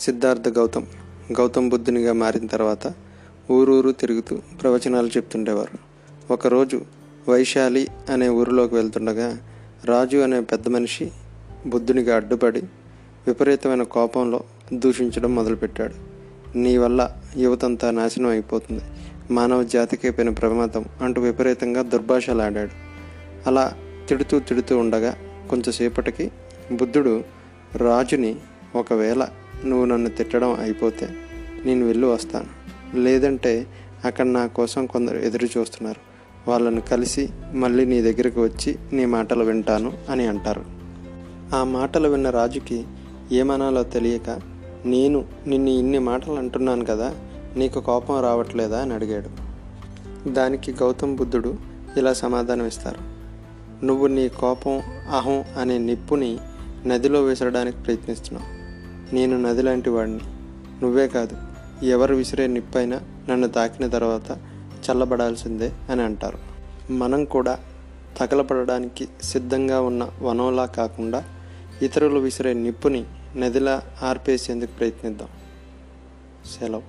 సిద్ధార్థ గౌతమ్ గౌతమ్ బుద్ధునిగా మారిన తర్వాత ఊరూరు తిరుగుతూ ప్రవచనాలు చెప్తుండేవారు. ఒకరోజు వైశాలి అనే ఊరిలోకి వెళ్తుండగా రాజు అనే పెద్ద మనిషి బుద్ధునిగా అడ్డుపడి విపరీతమైన కోపంలో దూషించడం మొదలుపెట్టాడు. నీ వల్ల యువతంతా నాశనం అయిపోతుంది. మానవ జాతికే పైన ప్రమాదం అంటూ విపరీతంగా దుర్భాషలాడాడు. అలా తిడుతూ తిడుతూ ఉండగా కొంచెంసేపటికి బుద్ధుడు రాజుని ఒకవేళ నువ్వు నన్ను తిట్టడం అయిపోతే నేను వెళ్ళి వస్తాను. లేదంటే అక్కడ నా కోసం కొందరు ఎదురు చూస్తున్నారు. వాళ్ళను కలిసి మళ్ళీ నీ దగ్గరికి వచ్చి నీ మాటలు వింటాను అని అంటారు. ఆ మాటలు విన్న రాజుకి ఏమనాలో తెలియక నేను నిన్ను ఇన్ని మాటలు అంటున్నాను కదా నీకు కోపం రావట్లేదా? అని అడిగాడు. దానికి గౌతమ్ బుద్ధుడు ఇలా సమాధానం ఇస్తారు. నువ్వు నీ కోపం అహం అనే నిప్పుని నదిలో విసరడానికి ప్రయత్నిస్తున్నావు. నేను నది లాంటి వాడిని. నువ్వే కాదు ఎవరు విసిరే నిప్పైనా నన్ను తాకిన తర్వాత చల్లబడాల్సిందే అని అంటారు. మనం కూడా తగలపడడానికి సిద్ధంగా ఉన్న వనంలా కాకుండా ఇతరులు విసిరే నిప్పుని నదిలా ఆర్పేసేందుకు ప్రయత్నిద్దాం. సెలవు.